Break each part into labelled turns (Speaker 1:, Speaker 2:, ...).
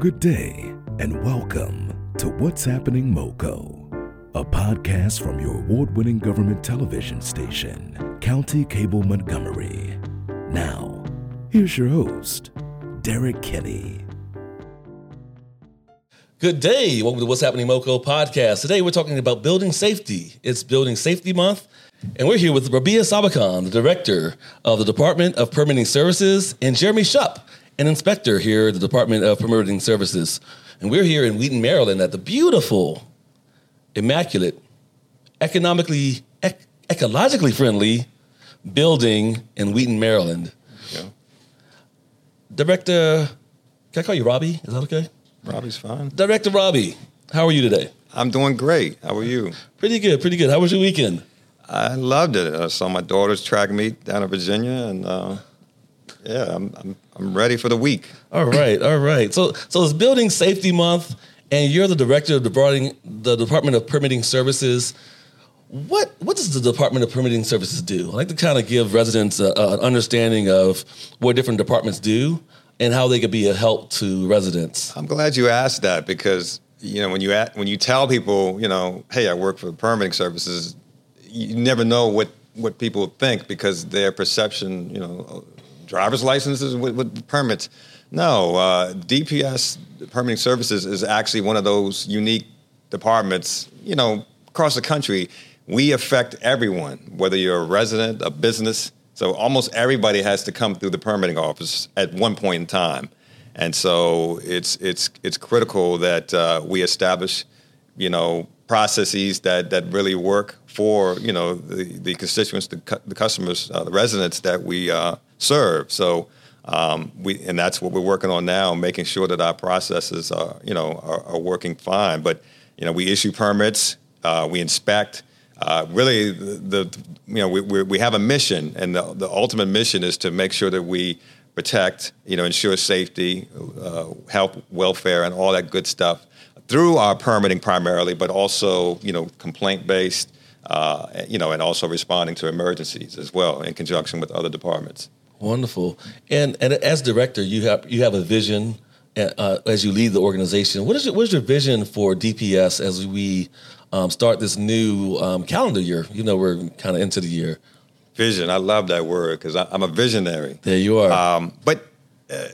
Speaker 1: Good day, and welcome to What's Happening MoCo, a podcast from your award winning government television station, County Cable Montgomery. Now, here's your host, Derek Kinney.
Speaker 2: Good day. Welcome to What's Happening MoCo podcast. Today we're talking about building safety. It's Building Safety Month, and we're here with Rabbiah Sabbakhan, the Director of the Department of Permitting Services, and Jeremy Shupp, an inspector here at the Department of Permitting Services. And we're here in Wheaton, Maryland at the beautiful, immaculate, economically, ec- ecologically friendly building in Wheaton, Maryland. Director, can I call you Robbie? Is that okay?
Speaker 3: Robbie's fine.
Speaker 2: Director Robbie, how are you today?
Speaker 3: I'm doing great. How are you?
Speaker 2: Pretty good, pretty good. How was your weekend?
Speaker 3: I loved it. I saw my daughter's track meet down in Virginia, and uh, yeah, I'm, I'm I'm ready for the week.
Speaker 2: All right, all right. So so it's Building Safety Month, and you're the director of the Department the Department of Permitting Services. What what does the Department of Permitting Services do? I like to kind of give residents a, a, an understanding of what different departments do and how they could be a help to residents.
Speaker 3: I'm glad you asked that because you know when you at, when you tell people you know, hey, I work for permitting services, you never know what what people think because their perception, you know, driver's licenses with, with permits. No, uh, DPS permitting services is actually one of those unique departments. You know, across the country, we affect everyone, whether you're a resident, a business. So almost everybody has to come through the permitting office at one point in time, and so it's it's it's critical that uh, we establish, you know, processes that that really work for you know the, the constituents, the, cu- the customers, uh, the residents that we uh, serve. So. Um, we, and that's what we're working on now, making sure that our processes are, you know, are, are working fine. But you know, we issue permits, uh, we inspect. Uh, really, the, the, you know we, we, have a mission, and the, the ultimate mission is to make sure that we protect, you know, ensure safety, uh, help, welfare, and all that good stuff through our permitting primarily, but also you know complaint based, uh, you know, and also responding to emergencies as well in conjunction with other departments.
Speaker 2: Wonderful. And and as director, you have you have a vision uh, as you lead the organization. What is your, what is your vision for DPS as we um, start this new um, calendar year? You know, we're kind of into the year.
Speaker 3: Vision. I love that word because I'm a visionary.
Speaker 2: There you are.
Speaker 3: Um, but uh,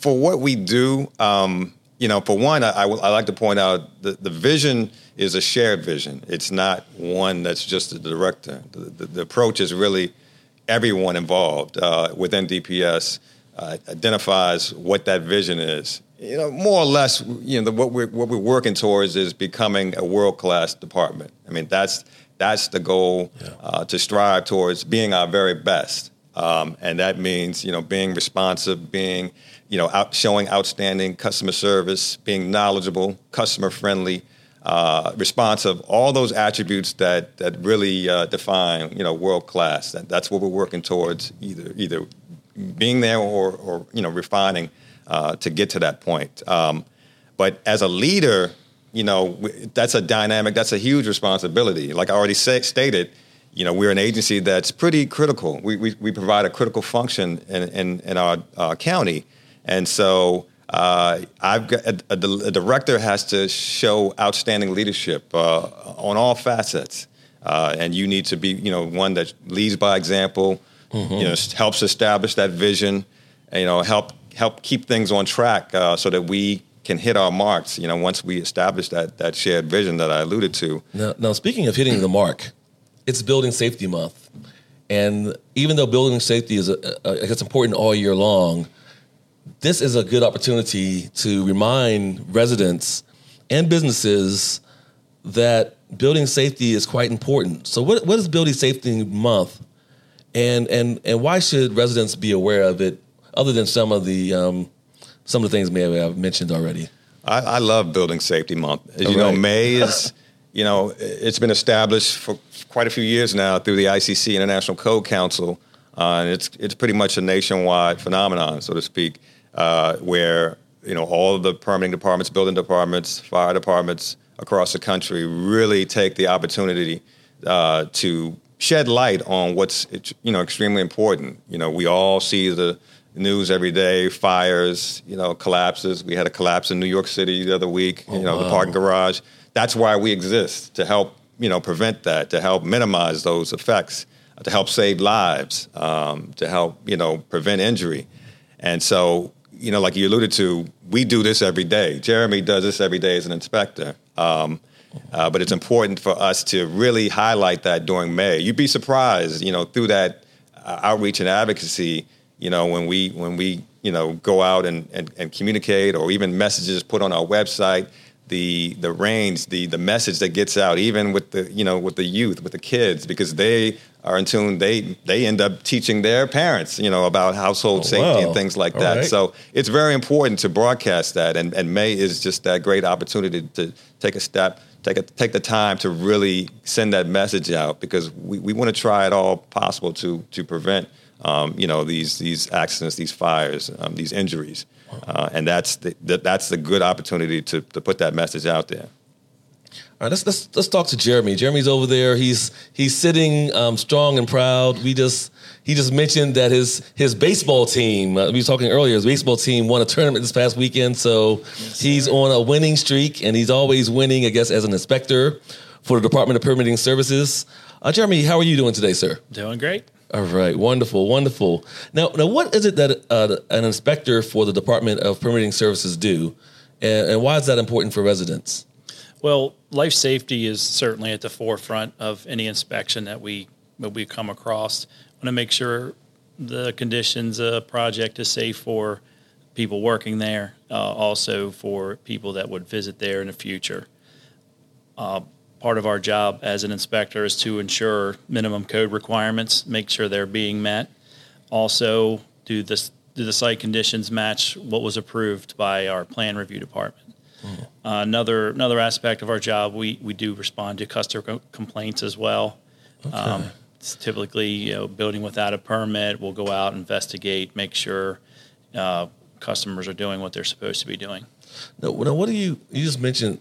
Speaker 3: for what we do, um, you know, for one, I, I, I like to point out that the vision is a shared vision. It's not one that's just the director. The, the, the approach is really everyone involved uh, within DPS uh, identifies what that vision is. You know, more or less, you know, the, what we're what we're working towards is becoming a world class department. I mean, that's that's the goal yeah. uh, to strive towards being our very best, um, and that means you know being responsive, being you know out, showing outstanding customer service, being knowledgeable, customer friendly. Uh, responsive, all those attributes that that really uh, define you know world class. That, that's what we're working towards, either either being there or, or you know refining uh, to get to that point. Um, but as a leader, you know that's a dynamic. That's a huge responsibility. Like I already stated, you know we're an agency that's pretty critical. We we, we provide a critical function in in, in our uh, county, and so. Uh, I've got a, a, a, director has to show outstanding leadership uh, on all facets, uh, and you need to be, you know, one that leads by example, mm-hmm. you know, helps establish that vision, and, you know, help help keep things on track uh, so that we can hit our marks. You know, once we establish that that shared vision that I alluded to.
Speaker 2: Now, now speaking of hitting the mark, it's Building Safety Month, and even though building safety is a, a, it's important all year long, this is a good opportunity to remind residents and businesses that building safety is quite important. So, what what is Building Safety Month? and and and why should residents be aware of it other than some of the um, some of the things maybe I've mentioned already?
Speaker 3: I, I love Building Safety Month. As All you right. know, May is you know it's been established for quite a few years now through the ICC International Code Council, uh, and it's it's pretty much a nationwide phenomenon, so to speak, uh, where you know all of the permitting departments, building departments, fire departments across the country really take the opportunity uh, to shed light on what's you know extremely important. You know, we all see the news every day, fires, you know, collapses. We had a collapse in New York City the other week,
Speaker 2: Oh,
Speaker 3: you know,
Speaker 2: wow.
Speaker 3: the parking garage. That's why we exist to help, you know, prevent that, to help minimize those effects, to help save lives, um, to help, you know, prevent injury. And so, you know, like you alluded to, we do this every day. Jeremy does this every day as an inspector. Um, uh, but it's important for us to really highlight that during May. You'd be surprised, you know, through that uh, outreach and advocacy, you know, when we when we you know go out and, and, and communicate, or even messages put on our website, the the range, the the message that gets out, even with the you know with the youth, with the kids, because they are in tune. They they end up teaching their parents, you know, about household
Speaker 2: Oh,
Speaker 3: safety
Speaker 2: wow.
Speaker 3: and things like
Speaker 2: All
Speaker 3: that.
Speaker 2: right.
Speaker 3: So it's very important to broadcast that, and, and May is just that great opportunity to take a step, take a, take the time to really send that message out because we, we want to try it all possible to to prevent um, you know these these accidents, these fires, um, these injuries, uh, and that's the, that, that's a good opportunity to to put that message out there.
Speaker 2: All right, let's let's let's talk to Jeremy. Jeremy's over there. He's he's sitting um, strong and proud. We just he just mentioned that his his baseball team. Uh, we were talking earlier. His baseball team won a tournament this past weekend, so he's on a winning streak, and he's always winning. I guess as an inspector for the Department of Permitting Services. Uh, Jeremy, how are you doing today, sir?
Speaker 4: Doing great.
Speaker 2: All right, wonderful, wonderful. Now, now, what is it that uh, an inspector for the Department of Permitting Services do, and, and why is that important for residents?
Speaker 4: Well, life safety is certainly at the forefront of any inspection that we that we come across. Want to make sure the conditions a project is safe for people working there, uh, also for people that would visit there in the future. Uh, part of our job as an inspector is to ensure minimum code requirements, make sure they're being met. Also, do this do the site conditions match what was approved by our plan review department? Uh, another another aspect of our job, we, we do respond to customer co- complaints as well. Um, it's typically you know building without a permit. We'll go out, investigate, make sure uh, customers are doing what they're supposed to be doing.
Speaker 2: Now, now, what do you? You just mentioned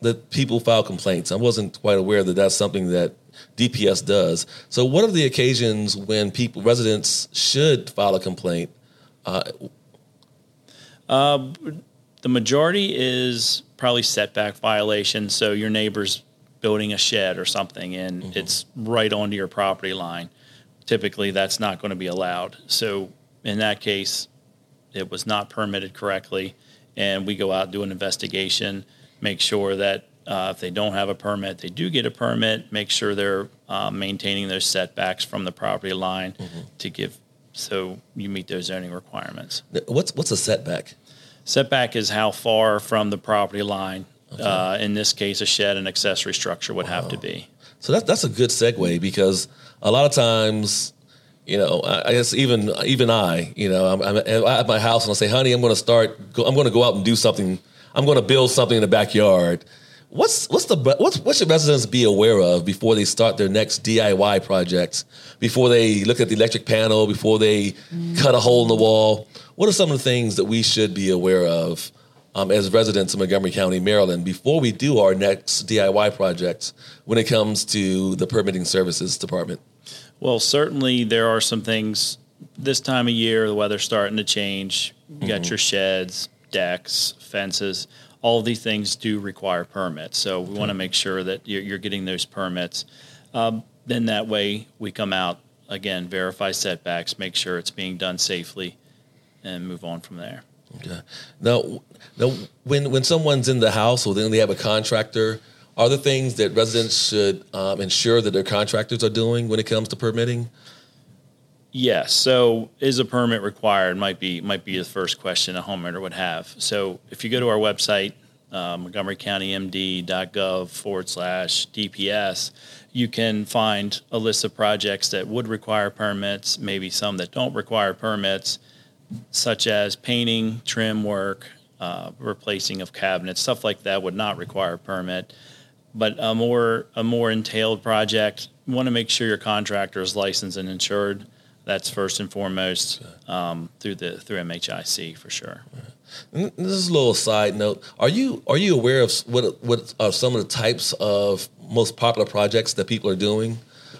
Speaker 2: that people file complaints. I wasn't quite aware that that's something that DPS does. So, what are the occasions when people, residents, should file a complaint? Uh,
Speaker 4: The majority is probably setback violation. So your neighbor's building a shed or something, and it's right onto your property line. Typically, that's not going to be allowed. So in that case, it was not permitted correctly, and we go out do an investigation, make sure that uh, if they don't have a permit, they do get a permit. Make sure they're uh, maintaining those setbacks from the property line to give so you meet those zoning requirements.
Speaker 2: what's what's a setback?
Speaker 4: Setback is how far from the property line, uh, in this case, a shed and accessory structure would have to be.
Speaker 2: So that's that's a good segue because a lot of times, you know, I I guess even even I, you know, I'm, I'm at my house and I say, "Honey, I'm going to start. Go, I'm going to go out and do something. I'm going to build something in the backyard." What's what's the what's what should residents be aware of before they start their next DIY project? Before they look at the electric panel, before they cut a hole in the wall, what are some of the things that we should be aware of um, as residents of Montgomery County, Maryland, before we do our next DIY project when it comes to the permitting services department?
Speaker 4: Well, certainly there are some things this time of year, the weather's starting to change. You got your sheds, decks, fences. All these things do require permits. So we want to make sure that you're, you're getting those permits. Um, then that way we come out, again, verify setbacks, make sure it's being done safely, and move on from there.
Speaker 2: Okay. Now, now, when when someone's in the house or then they have a contractor, are there things that residents should um, ensure that their contractors are doing when it comes to permitting?
Speaker 4: Yes. So, is a permit required? Might be might be the first question a homeowner would have. So, if you go to our website, uh, MontgomeryCountyMD.gov forward slash DPS, you can find a list of projects that would require permits, maybe some that don't require permits, such as painting, trim work, uh, replacing of cabinets, stuff like that would not require a permit. But a more a more entailed project, you want to make sure your contractor is licensed and insured. That's first and foremost um, through the through MHIC for sure.
Speaker 2: This is a little side note. Are you are you aware of what what are some of the types of most popular projects that people are doing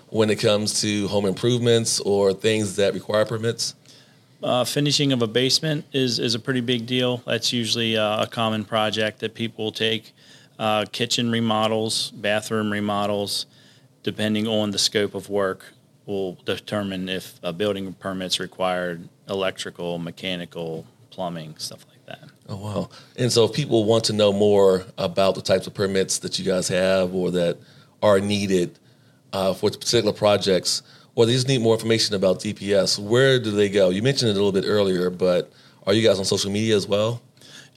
Speaker 2: when it comes to home improvements or things that require permits?
Speaker 4: uh, finishing of a basement is is a pretty big deal. That's usually uh, a common project that people will take. Uh, kitchen remodels, bathroom remodels, depending on the scope of work, will determine if a building permit's required, electrical, mechanical, plumbing, stuff like that.
Speaker 2: Oh wow! And so, if people want to know more about the types of permits that you guys have or that are needed uh, for particular projects, or they just need more information about DPS, where do they go? You mentioned it a little bit earlier, but are you guys on social media as well?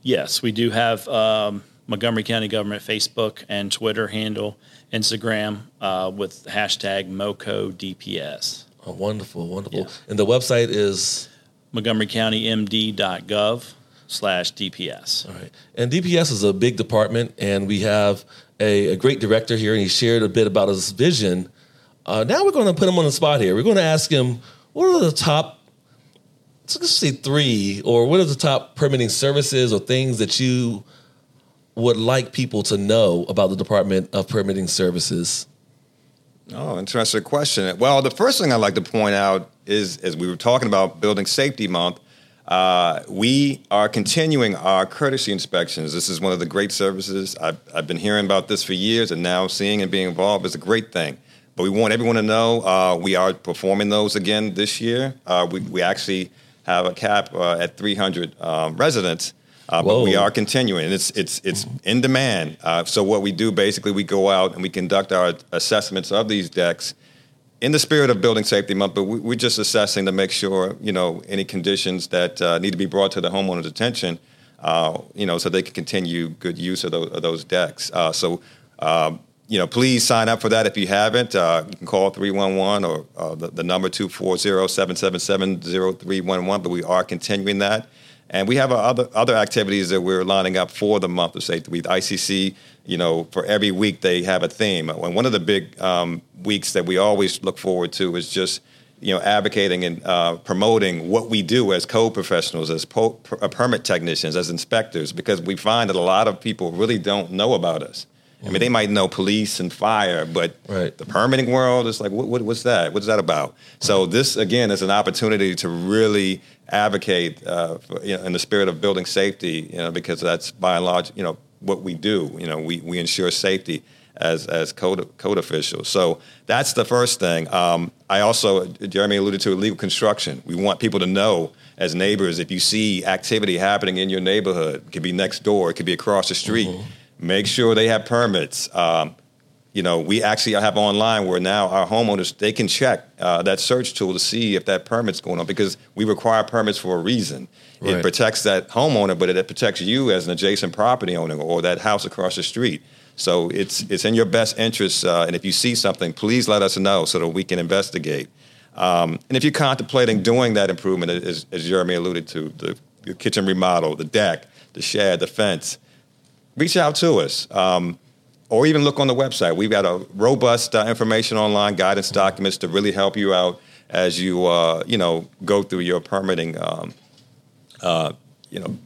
Speaker 4: Yes, we do have um, Montgomery County Government Facebook and Twitter handle, Instagram uh, with hashtag MoCoDPS.
Speaker 2: Oh, wonderful, wonderful. Yeah. And the website is
Speaker 4: montgomerycountymd.gov slash DPS.
Speaker 2: All right. And DPS is a big department, and we have a, a great director here, and he shared a bit about his vision. Uh, now we're going to put him on the spot here. We're going to ask him what are the top, let's say three, or what are the top permitting services or things that you would like people to know about the Department of Permitting Services?
Speaker 3: Oh, interesting question. Well, the first thing I'd like to point out is, as we were talking about Building Safety Month, uh, we are continuing our courtesy inspections. This is one of the great services. I've, I've, been hearing about this for years, and now seeing and being involved is a great thing. But we want everyone to know uh, we are performing those again this year. Uh, we, we, actually have a cap uh, at 300 um, residents. Uh, but we are continuing. It's it's it's in demand. Uh, so what we do basically, we go out and we conduct our assessments of these decks in the spirit of Building Safety Month. But we, are just assessing to make sure you know any conditions that uh, need to be brought to the homeowner's attention. Uh, you know, so they can continue good use of those, of those decks. Uh, so. Um, you know, please sign up for that if you haven't. Uh, you can call 311 or the, the number 240 777 0311. But we are continuing that. And we have other other activities that we're lining up for the month of safety. With ICC, you know, for every week they have a theme. And one of the big um, weeks that we always look forward to is just you know advocating and uh, promoting what we do as code professionals, as po- uh, permit technicians, as inspectors, because we find that a lot of people really don't know about us. I mean, they might know police and fire, but right. the permitting world is like, what, what, what's that? What's that about? So this again is an opportunity to really advocate uh, for, you know, in the spirit of building safety, you know, because that's by and large, you know, what we do. You know, we, we ensure safety as as code code officials. So that's the first thing. Um, I also, Jeremy alluded to illegal construction. We want people to know as neighbors if you see activity happening in your neighborhood, it could be next door, it could be across the street. Mm-hmm make sure they have permits. Um, you know, we actually have online where now our homeowners they can check uh, that search tool to see if that permit's going on because we require permits for a reason. Right. It protects that homeowner, but it protects you as an adjacent property owner or that house across the street. So it's it's in your best interest, uh, and if you see something, please let us know so that we can investigate. Um, and if you're contemplating doing that improvement, as, as Jeremy alluded to, the, the kitchen remodel, the deck, the shed, the fence, reach out to us. Um, or even look on the website. We've got a robust uh, information online, guidance documents to really help you out as you uh, you know go through your permitting um, uh, you know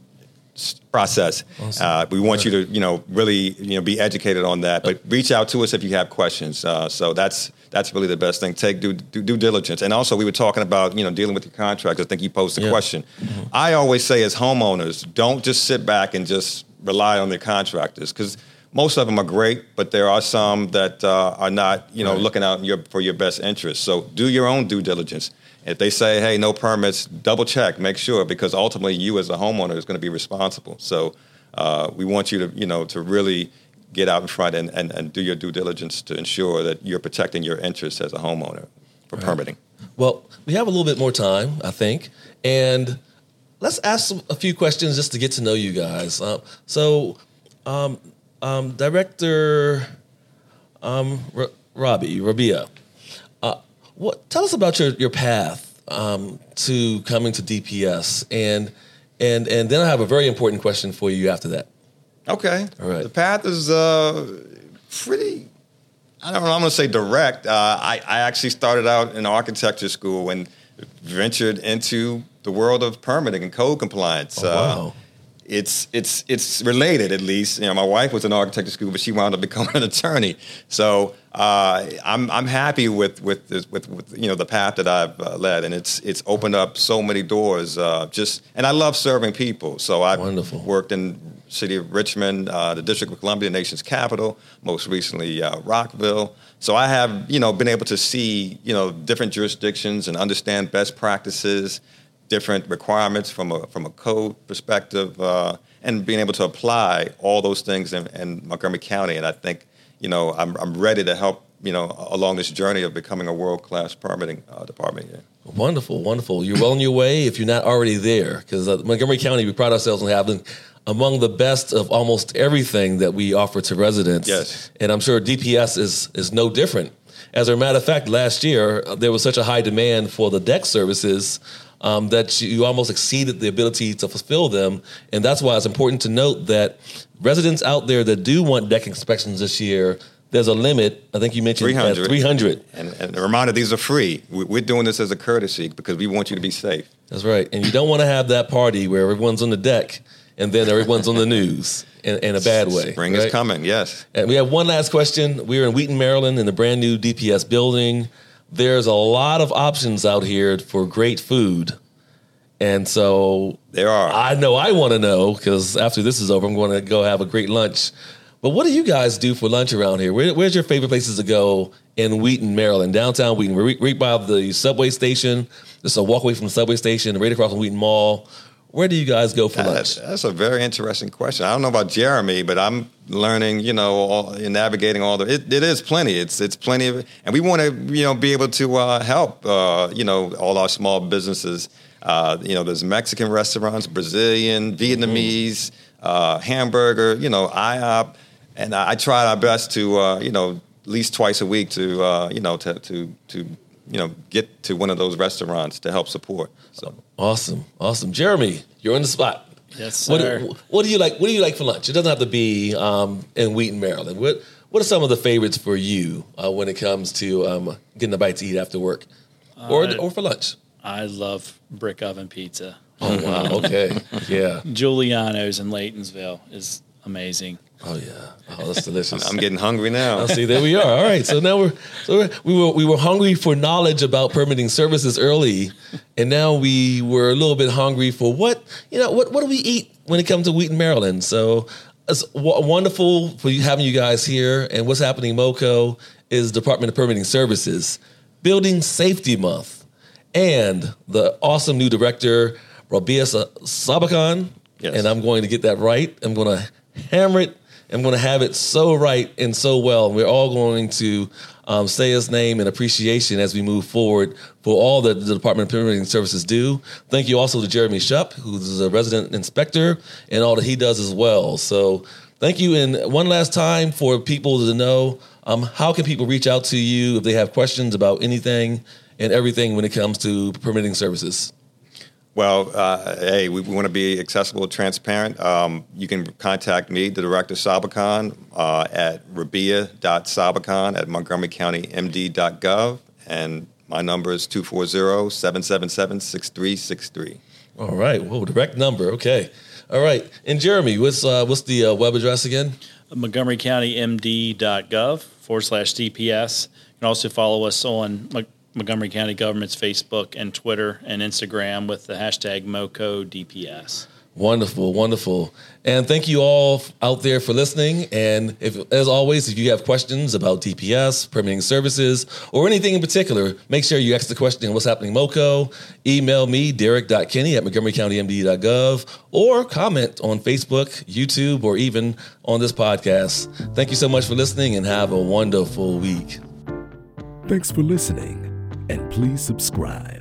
Speaker 3: process. Awesome. Uh, we want you to you know really you know be educated on that. But reach out to us if you have questions. Uh, so that's that's really the best thing. Take due, due, due, diligence. And also, we were talking about you know dealing with your contractors. I think you posed a yeah. question. Mm-hmm. I always say as homeowners, don't just sit back and just rely on their contractors because most of them are great, but there are some that uh, are not, you know, right. looking out your, for your best interest. So do your own due diligence. If they say, "Hey, no permits," double check, make sure, because ultimately you as a homeowner is going to be responsible. So uh, we want you to, you know, to really get out in front and, and, and do your due diligence to ensure that you're protecting your interests as a homeowner for right. permitting.
Speaker 2: Well, we have a little bit more time, I think, and let's ask a few questions just to get to know you guys. Uh, so, um, um, Director um, R- Robbie Rabbiah, uh, what tell us about your your path um, to coming to DPS, and and and then I have a very important question for you after that.
Speaker 3: Okay.
Speaker 2: All right.
Speaker 3: The path is uh, pretty. I don't know. I'm going to say direct. Uh, I, I actually started out in architecture school and ventured into the world of permitting and code compliance.
Speaker 2: Oh, wow. Uh,
Speaker 3: it's it's it's related at least. You know, my wife was an architecture school, but she wound up becoming an attorney. So uh, I'm I'm happy with with, this, with, with you know the path that I've uh, led, and it's it's opened up so many doors. Uh, just and I love serving people. So I've
Speaker 2: Wonderful.
Speaker 3: worked in city of Richmond, uh, the District of Columbia, nation's capital. Most recently, uh, Rockville. So I have you know been able to see you know different jurisdictions and understand best practices different requirements from a from a code perspective, uh, and being able to apply all those things in, in, Montgomery County. And I think you know I'm I'm ready to help you know along this journey of becoming a world class permitting uh, department here.
Speaker 2: Wonderful, wonderful. You're well on your way if you're not already there, because uh, Montgomery County we pride ourselves on having among the best of almost everything that we offer to residents.
Speaker 3: Yes,
Speaker 2: and I'm sure DPS is is no different. As a matter of fact, last year uh, there was such a high demand for the deck services um, that you almost exceeded the ability to fulfill them. And that's why it's important to note that residents out there that do want deck inspections this year, there's a limit. I think you mentioned
Speaker 3: 300.
Speaker 2: 300.
Speaker 3: And, and a reminder, these are free. We're doing this as a courtesy because we want you to be safe.
Speaker 2: That's right. And you don't want to have that party where everyone's on the deck and then everyone's on the news in, in a bad way.
Speaker 3: Spring
Speaker 2: right?
Speaker 3: is coming, yes.
Speaker 2: And we have one last question. We're in Wheaton, Maryland, in the brand new DPS building. There's a lot of options out here for great food. And so
Speaker 3: there are.
Speaker 2: I know I want to know because after this is over, I'm going to go have a great lunch. But what do you guys do for lunch around here? Where, where's your favorite places to go in Wheaton, Maryland, downtown Wheaton? We're right, right by the subway station. Just a walk away from the subway station, right across from Wheaton Mall. Where do you guys go for lunch?
Speaker 3: That's a very interesting question. I don't know about Jeremy, but I'm learning, you know, all, in navigating all the. It, it is plenty. It's it's plenty of, and we want to, you know, be able to uh, help, uh, you know, all our small businesses uh, you know, there's Mexican restaurants, Brazilian, Vietnamese, uh, hamburger, you know, IHOP, And I, I tried our best to, uh, you know, at least twice a week to, uh, you know, to, to, to, you know, get to one of those restaurants to help support. So
Speaker 2: awesome, awesome, Jeremy, you're on the spot.
Speaker 4: Yes, sir.
Speaker 2: What, what do you like? What do you like for lunch? It doesn't have to be um, in Wheaton, Maryland. What What are some of the favorites for you uh, when it comes to um, getting a bite to eat after work, or
Speaker 4: Uh,
Speaker 2: or for lunch?
Speaker 4: I love brick oven pizza.
Speaker 2: Oh wow, okay, yeah.
Speaker 4: Giuliano's in Laytonsville is amazing.
Speaker 2: Oh yeah, oh that's delicious.
Speaker 3: I'm getting hungry now.
Speaker 2: Oh, see, there we are. All right, so now we're so we're, we were we were hungry for knowledge about permitting services early, and now we were a little bit hungry for what you know what what do we eat when it comes to Wheaton, Maryland? So it's w- wonderful for you having you guys here. And what's happening, MoCo, is Department of Permitting Services Building Safety Month, and the awesome new director Rabbiah Sabbakhan.
Speaker 3: Yes.
Speaker 2: And I'm going to get that right. I'm going to hammer it. I'm going to have it so right and so well. We're all going to um, say his name in appreciation as we move forward for all that the Department of Permitting Services do. Thank you also to Jeremy Shupp, who's a resident inspector, and all that he does as well. So thank you. And one last time for people to know um, how can people reach out to you if they have questions about anything and everything when it comes to permitting services?
Speaker 3: Well, uh, hey, we, we want to be accessible, transparent. Um, you can contact me, the director Sabbakhan, uh, at rabbiah.sabbakhan at montgomerycountymd.gov. And my number is 240-777-6363.
Speaker 2: All right. Whoa, direct number. Okay. All right. And Jeremy, what's uh, what's the uh, web address again?
Speaker 4: MontgomeryCountyMD.gov forward slash DPS. You can also follow us on Mon- Montgomery County Government's Facebook and Twitter and Instagram with the hashtag MoCoDPS.
Speaker 2: Wonderful, wonderful. And thank you all out there for listening. And if, as always, if you have questions about DPS, permitting services, or anything in particular, make sure you ask the question, what's happening MoCo? Email me, derek.kinney at montgomerycountymd.gov, or comment on Facebook, YouTube, or even on this podcast. Thank you so much for listening and have a wonderful week.
Speaker 1: Thanks for listening, and please subscribe.